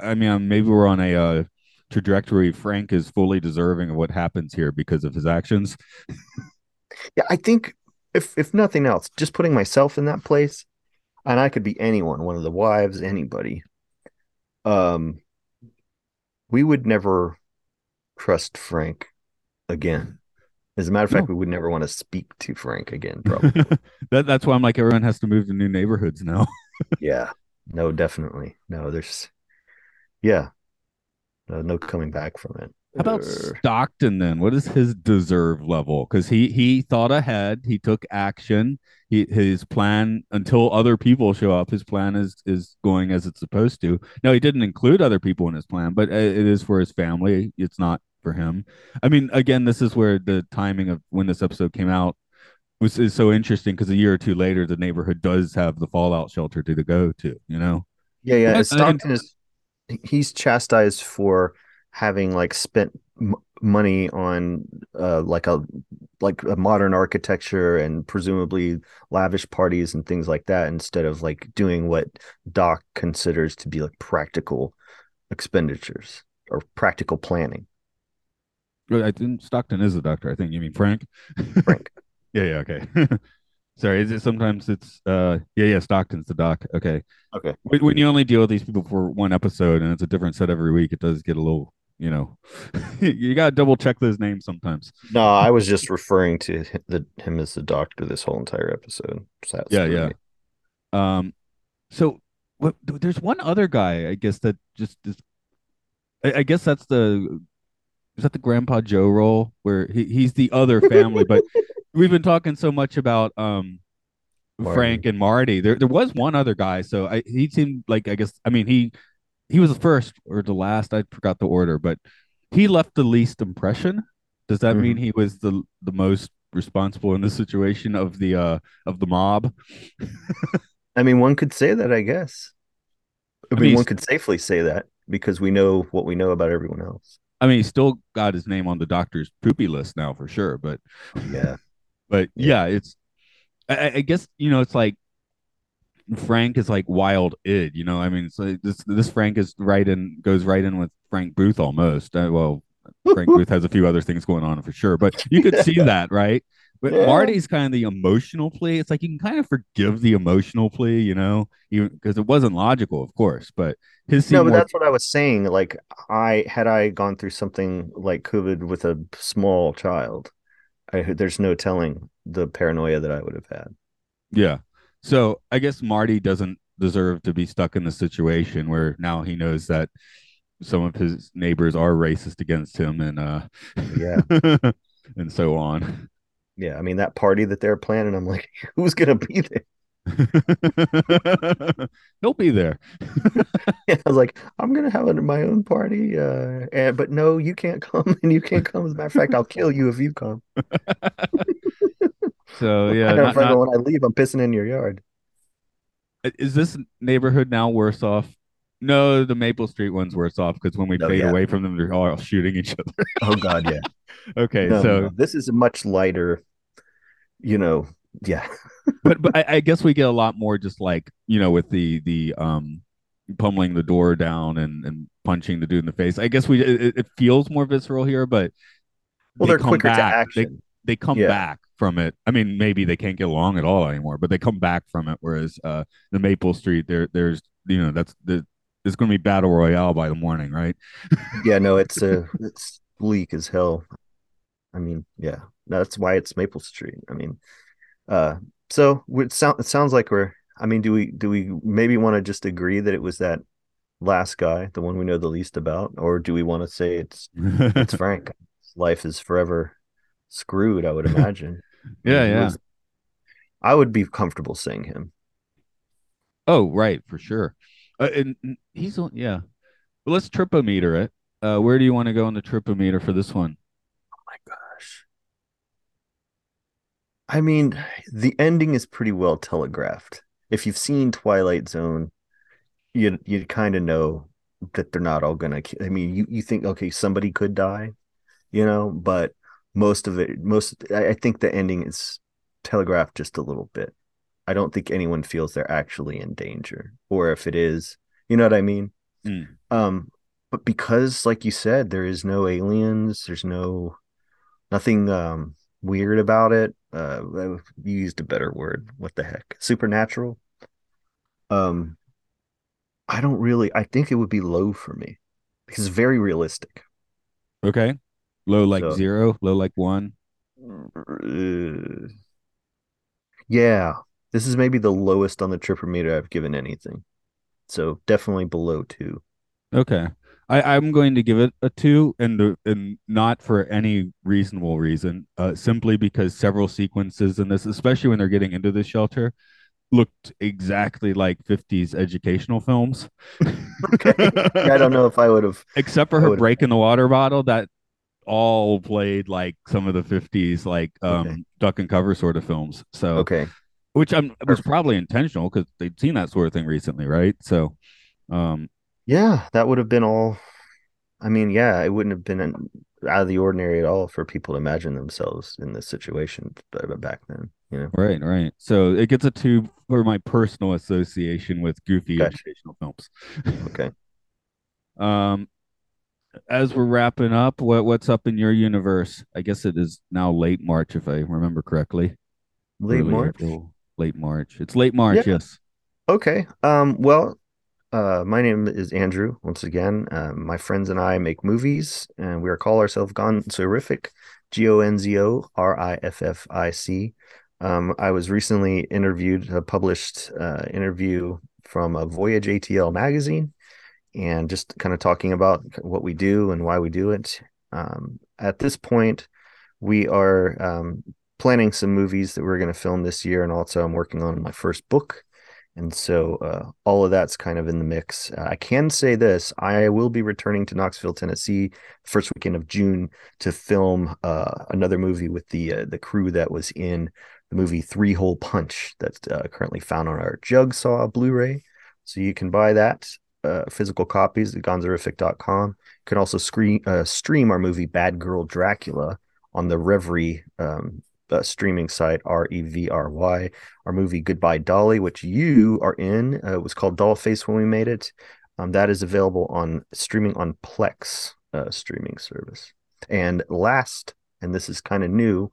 I mean, maybe we're on a uh, trajectory. Frank is fully deserving of what happens here because of his actions. Yeah, I think if if nothing else, just putting myself in that place, and I could be anyone, one of the wives, anybody. Um, we would never trust Frank again. As a matter of fact, we would never want to speak to Frank again. Probably. that that's why I'm like everyone has to move to new neighborhoods now. yeah. No, definitely. No, there's. Yeah. No, no coming back from it. How about Stockton then? What is his deserve level? Because he he thought ahead, he took action. He his plan until other people show up, his plan is is going as it's supposed to. No, he didn't include other people in his plan, but uh, it is for his family. It's not for him. I mean, again, this is where the timing of when this episode came out was is so interesting because a year or two later, the neighborhood does have the fallout shelter to go to. You know, Yeah, yeah. But- and Stockton is he's chastised for having like spent m- money on uh, like a like a modern architecture and presumably lavish parties and things like that instead of like doing what Doc considers to be like practical expenditures or practical planning. I think Stockton is the doctor. I think you mean Frank. Frank. yeah, yeah, okay. Sorry, is it sometimes it's uh yeah, yeah, Stockton's the doc. Okay. Okay. When, when you only deal with these people for one episode and it's a different set every week, it does get a little, you know, you got to double check those names sometimes. No, I was just referring to the him as the doctor this whole entire episode. So Yeah, for yeah. Um so what there's one other guy, I guess that just is I, I guess that's the is that the Grandpa Joe role where he, he's the other family, but we've been talking so much about um Marty. Frank and Marty. There there was one other guy, so I he seemed like I guess I mean he he was the first or the last, I forgot the order, but he left the least impression. Does that mean he was the the most responsible in the situation of the uh of the mob? I mean, one could say that, I guess. I I mean, mean, one could safely say that because we know what we know about everyone else. I mean, he still got his name on the doctor's poopy list now for sure, but Yeah. but Yeah. yeah, it's I- I guess you know it's like Frank is like wild id, you know. I mean, so this this Frank is right in goes right in with Frank Booth almost. Uh, well, Frank Booth has a few other things going on for sure, but you could see that, right? But Yeah. Marty's kind of the emotional plea. It's like you can kind of forgive the emotional plea, you know, even because it wasn't logical, of course. But his No, but more- that's what I was saying. Like, I had I gone through something like COVID with a small child, I, there's no telling the paranoia that I would have had. Yeah. So I guess Marty doesn't deserve to be stuck in the situation where now he knows that some of his neighbors are racist against him and uh Yeah. and so on. Yeah. I mean, that party that they're planning, I'm like, who's going to be there? He'll be there. I was like, I'm going to have it my own party. Uh, and, but no, you can't come and you can't come. As a matter of fact, I'll kill you if you come. So yeah, I know not- not- when I leave, I'm pissing in your yard. is this neighborhood now worse off? No, the Maple Street one's worse off because when we Oh, fade yeah. away from them, they're all shooting each other. Oh, God. Yeah. okay, No, so no, this is a much lighter, you know, yeah. but but I, I guess we get a lot more just like you know with the the um pummeling the door down and and punching the dude in the face. I guess we it, it feels more visceral here, but Well, they they're come quicker to back. action. They they come Yeah. back from it. I mean, maybe they can't get along at all anymore, but they come back from it. Whereas uh the Maple Street, there there's you know that's the there's going to be battle royale by the morning, right? Yeah, no, it's uh, it's bleak as hell. I mean, yeah, that's why it's Maple Street. I mean, uh, so it sound it sounds like we're. I mean, do we do we maybe want to just agree that it was that last guy, the one we know the least about, or do we want to say it's it's Frank? Life is forever screwed. I would imagine. Yeah, yeah. was- I would be comfortable seeing him. Oh, right, for sure. Uh, and and he's on, yeah. Well, let's tripometer it. Uh, where do you want to go on the tripometer for this one? Oh my gosh. I mean, the ending is pretty well telegraphed. If you've seen Twilight Zone, you you kind of know that they're not all gonna. I mean, you you think okay, somebody could die, you know, but most of it, most I, think the ending is telegraphed just a little bit. I don't think anyone feels they're actually in danger, or if it is, you know what I mean. Mm. Um, but because, like you said, there is no aliens, there's no nothing um weird about it. Uh, you used a better word. What the heck? Supernatural. Um, I don't really. I think it would be low for me because it's very realistic. Okay. Low like So- zero, low like one. Uh, yeah, this is maybe the lowest on the tripometer I've given anything. So definitely below two. Okay. I, I'm going to give it a two and the, and not for any reasonable reason, uh, simply because several sequences in this, especially when they're getting into the shelter, looked exactly like 50s educational films. Okay. I don't know if I would have. Except for her breaking the water bottle, that all played like some of the 50s, like um, Okay. duck and cover sort of films. So, Okay. which I'm was probably intentional because they'd seen that sort of thing recently, right? So, um, Yeah, that would have been all. I mean, yeah, it wouldn't have been an, out of the ordinary at all for people to imagine themselves in this situation back then. You know, right, right. So it gets a two for my personal association with goofy Gotcha. educational films. okay. Um, as we're wrapping up, what what's up in your universe? I guess it is now late March, if I remember correctly. Late Early March. April, late March. It's late March. Yeah. Yes. Okay. Um, well, uh, my name is Andrew. Once again, uh, my friends and I make movies, and we are call ourselves Gonzoriffic, G O N Z O R I F F I C. Um, I was recently interviewed, a published uh, interview from a Voyage ATL magazine, and just kind of talking about what we do and why we do it. Um, at this point, we are um, planning some movies that we're going to film this year, and also I'm working on my first book. And so uh, all of that's kind of in the mix. Uh, I can say this I will be returning to Knoxville, Tennessee, first weekend of June to film uh, another movie with the uh, the crew that was in the movie Three Hole Punch that's uh, currently found on our Jugsaw Blu ray. So you can buy that uh, physical copies at gonzoriffic.com. You can also screen, stream our movie Bad Girl Dracula on the Revry um, uh, streaming site R E V R Y. Our movie Goodbye Dolly, which you are in, uh, was called Dollface when we made it. Um, that is available on streaming on Plex uh, streaming service. And last, and this is kind of new,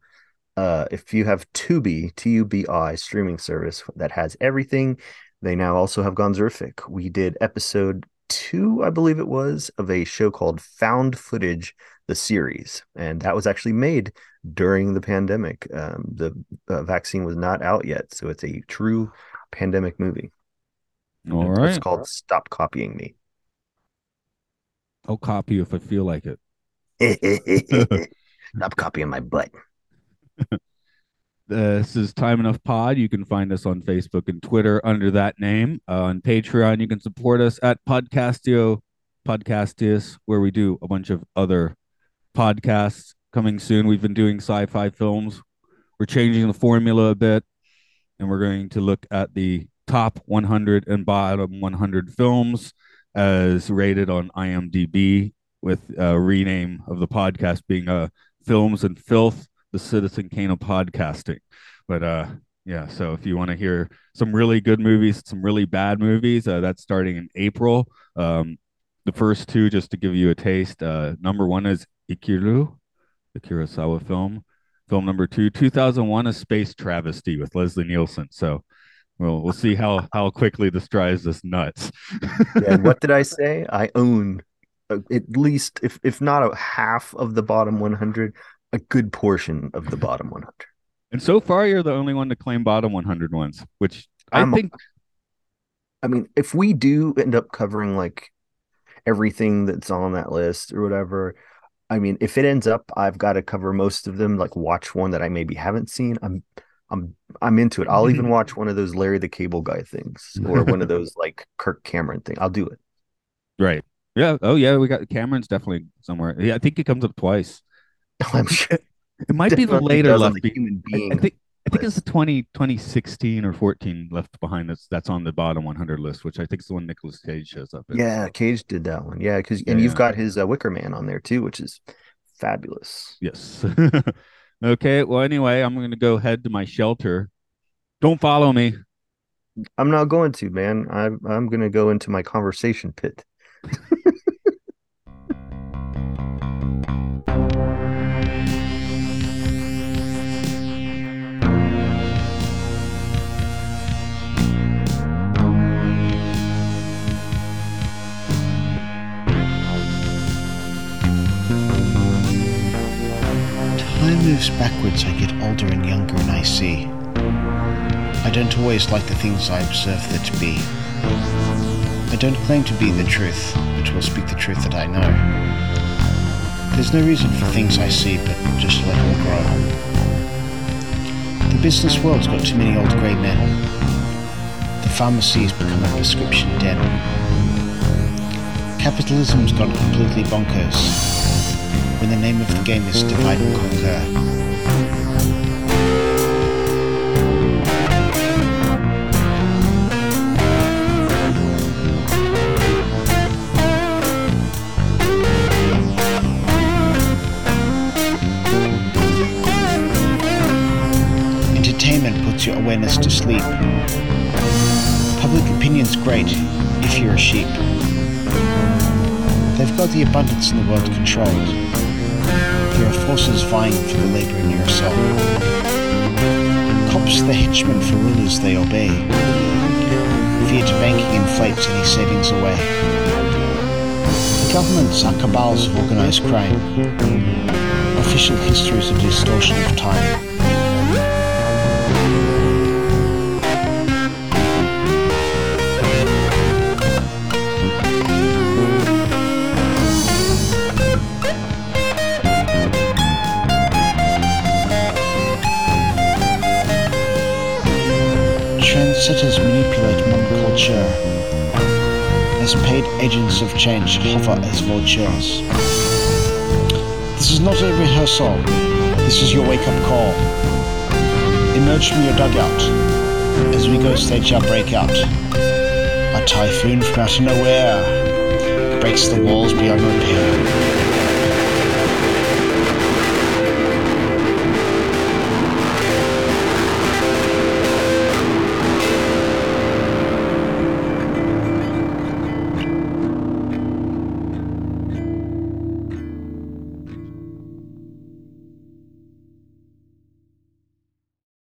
uh, if you have Tubi, T U B I streaming service that has everything, they now also have Gonzoriffic. We did episode two, I believe it was, of a show called Found Footage, the series, and that was actually made during the pandemic. Um, the uh, vaccine was not out yet, so it's a true pandemic movie. All It's right. called Stop Copying Me. I'll copy you if I feel like it. Stop copying my butt. This is Time Enough Pod. You can find us on Facebook and Twitter under that name. Uh, on Patreon, you can support us at Podcastio Podcastius, where we do a bunch of other podcasts coming soon. We've been doing sci-fi films. We're changing the formula a bit, and we're going to look at the top 100 and bottom 100 films as rated on IMDb, with a rename of the podcast being uh, "Films and Filth: The Citizen Kane of Podcasting." But uh, yeah, so if you want to hear some really good movies, some really bad movies, uh, that's starting in April. Um, the first two, just to give you a taste. Uh, number one is Ikiru, the Kurosawa film. Film number two, 2001, A Space Travesty with Leslie Nielsen. So we'll we'll see how how quickly this drives us nuts. Yeah, what did I say? I own at least, if if not a half of the bottom 100, a good portion of the bottom 100. and so far, you're the only one to claim bottom 100 ones, which I I'm- think I mean, if we do end up covering like everything that's on that list or whatever, I mean, if it ends up I've got to cover most of them, like watch one that I maybe haven't seen, I'm I'm I'm into it. I'll even watch one of those Larry the Cable Guy things or one of those like Kirk Cameron thing. I'll do it. right. Yeah. Oh yeah, we got Cameron's definitely somewhere. Yeah, I think he comes up twice. I'm sure It might be the later left. human I, being. I think I think it's the 20, 2016 or 14 left behind that's that's on the bottom 100 list, which I think is the one Nicolas Cage shows up in. yeah, Cage did that one. Yeah, because Yeah, and you've got his uh, Wicker Man on there too, which is fabulous. Yes. okay. Well, anyway, I'm going to go head to my shelter. Don't follow me. I'm not going to, man. I'm I'm gonna go into my conversation pit. Backwards, I get older and younger, and I see. I don't always like the things I observe there to be. I don't claim to be the truth, but will speak the truth that I know. There's no reason for things I see, but just let them grow. The business world's got too many old grey men. The pharmacy pharmacy's become a prescription den. Capitalism's gone completely bonkers when the name of the game is Divide and Conquer. your awareness to sleep. Public opinion's great if you're a sheep. They've got the abundance in the world controlled. There are forces vying for the labor in your soul. Cops the henchmen for rulers they obey. Fiat banking inflates any savings away. The governments are cabals of organized crime. Official history is a distortion of time. Trendsetters manipulate modern culture as paid agents of change hover as vultures. This is not a rehearsal. This is your wake-up call. Emerge from your dugout as we go stage our breakout. A typhoon from out of nowhere breaks the walls beyond repair.